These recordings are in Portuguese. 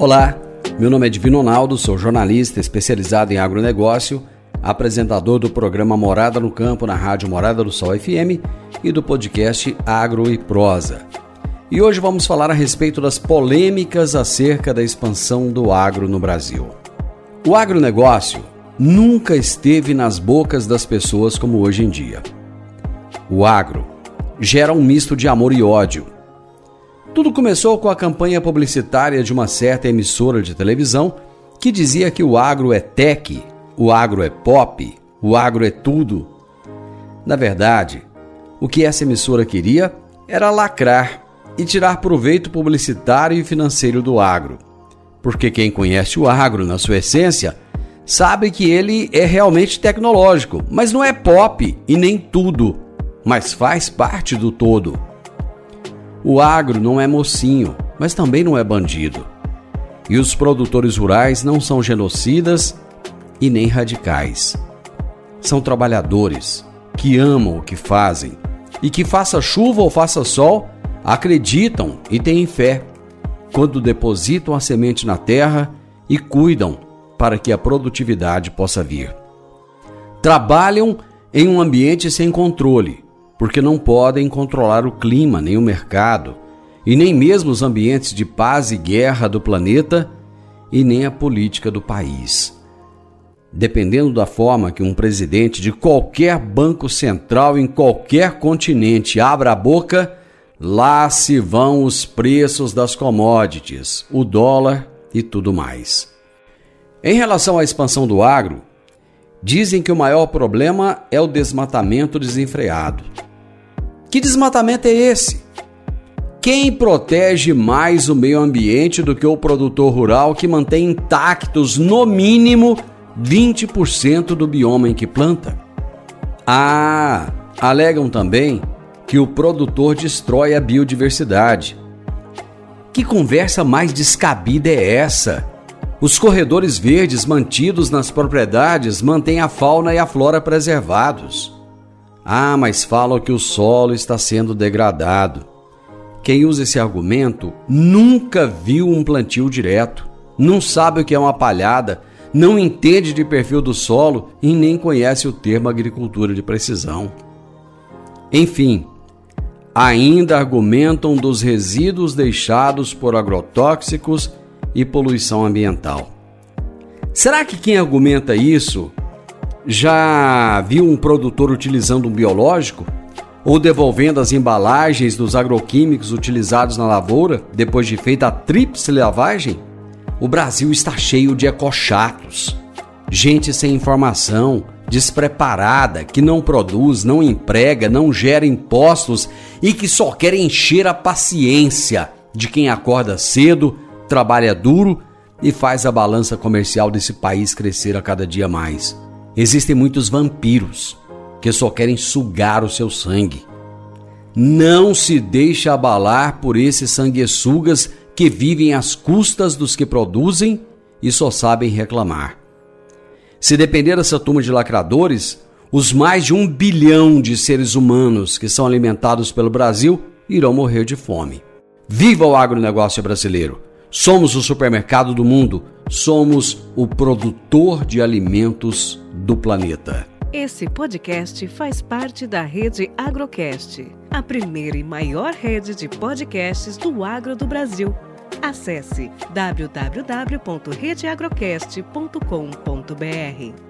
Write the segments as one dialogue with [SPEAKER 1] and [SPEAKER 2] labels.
[SPEAKER 1] Olá, meu nome é Divino Ronaldo, sou jornalista especializado em agronegócio, apresentador do programa Morada no Campo na Rádio Morada do Sol FM e do podcast Agro e Prosa. E hoje vamos falar a respeito das polêmicas acerca da expansão do agro no Brasil. O agronegócio nunca esteve nas bocas das pessoas como hoje em dia. O agro gera um misto de amor e ódio tudo começou com a campanha publicitária de uma certa emissora de televisão que dizia que o agro é tech, o agro é pop, o agro é tudo. Na verdade, o que essa emissora queria era lacrar e tirar proveito publicitário e financeiro do agro. Porque quem conhece o agro na sua essência sabe que ele é realmente tecnológico, mas não é pop e nem tudo, mas faz parte do todo. O agro não é mocinho, mas também não é bandido. E os produtores rurais não são genocidas e nem radicais. São trabalhadores que amam o que fazem e que faça chuva ou faça sol, acreditam e têm fé quando depositam a semente na terra e cuidam para que a produtividade possa vir. Trabalham em um ambiente sem controle, porque não podem controlar o clima, nem o mercado, e nem mesmo os ambientes de paz e guerra do planeta, e nem a política do país. Dependendo da forma que um presidente de qualquer banco central em qualquer continente abra a boca, lá se vão os preços das commodities, o dólar e tudo mais. Em relação à expansão do agro, dizem que o maior problema é o desmatamento desenfreado. Que desmatamento é esse? Quem protege mais o meio ambiente do que o produtor rural que mantém intactos, no mínimo, 20% do bioma em que planta? Ah, alegam também que o produtor destrói a biodiversidade. Que conversa mais descabida é essa? Os corredores verdes mantidos nas propriedades mantêm a fauna e a flora preservados. Ah, mas falam que o solo está sendo degradado. Quem usa esse argumento nunca viu um plantio direto, não sabe o que é uma palhada, não entende de perfil do solo e nem conhece o termo agricultura de precisão. Enfim, ainda argumentam dos resíduos deixados por agrotóxicos e poluição ambiental. Será que quem argumenta isso já viu um produtor utilizando um biológico? Ou devolvendo as embalagens dos agroquímicos utilizados na lavoura depois de feita a tríplice lavagem? O Brasil está cheio de ecochatos. Gente sem informação, despreparada, que não produz, não emprega, não gera impostos e que só quer encher a paciência de quem acorda cedo, trabalha duro e faz a balança comercial desse país crescer a cada dia mais. Existem muitos vampiros que só querem sugar o seu sangue. Não se deixe abalar por esses sanguessugas que vivem às custas dos que produzem e só sabem reclamar. Se depender dessa turma de lacradores, os mais de um bilhão de seres humanos que são alimentados pelo Brasil irão morrer de fome. Viva o agronegócio brasileiro! Somos o supermercado do mundo, somos o produtor de alimentos do planeta.
[SPEAKER 2] Esse podcast faz parte da rede Agrocast, a primeira e maior rede de podcasts do agro do Brasil. Acesse www.redeagrocast.com.br.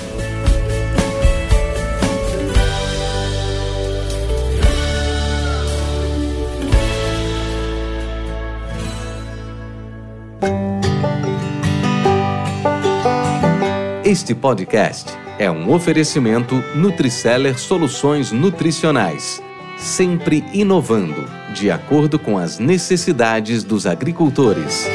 [SPEAKER 3] Este podcast é um oferecimento Nutriceller Soluções Nutricionais, sempre inovando, de acordo com as necessidades dos agricultores.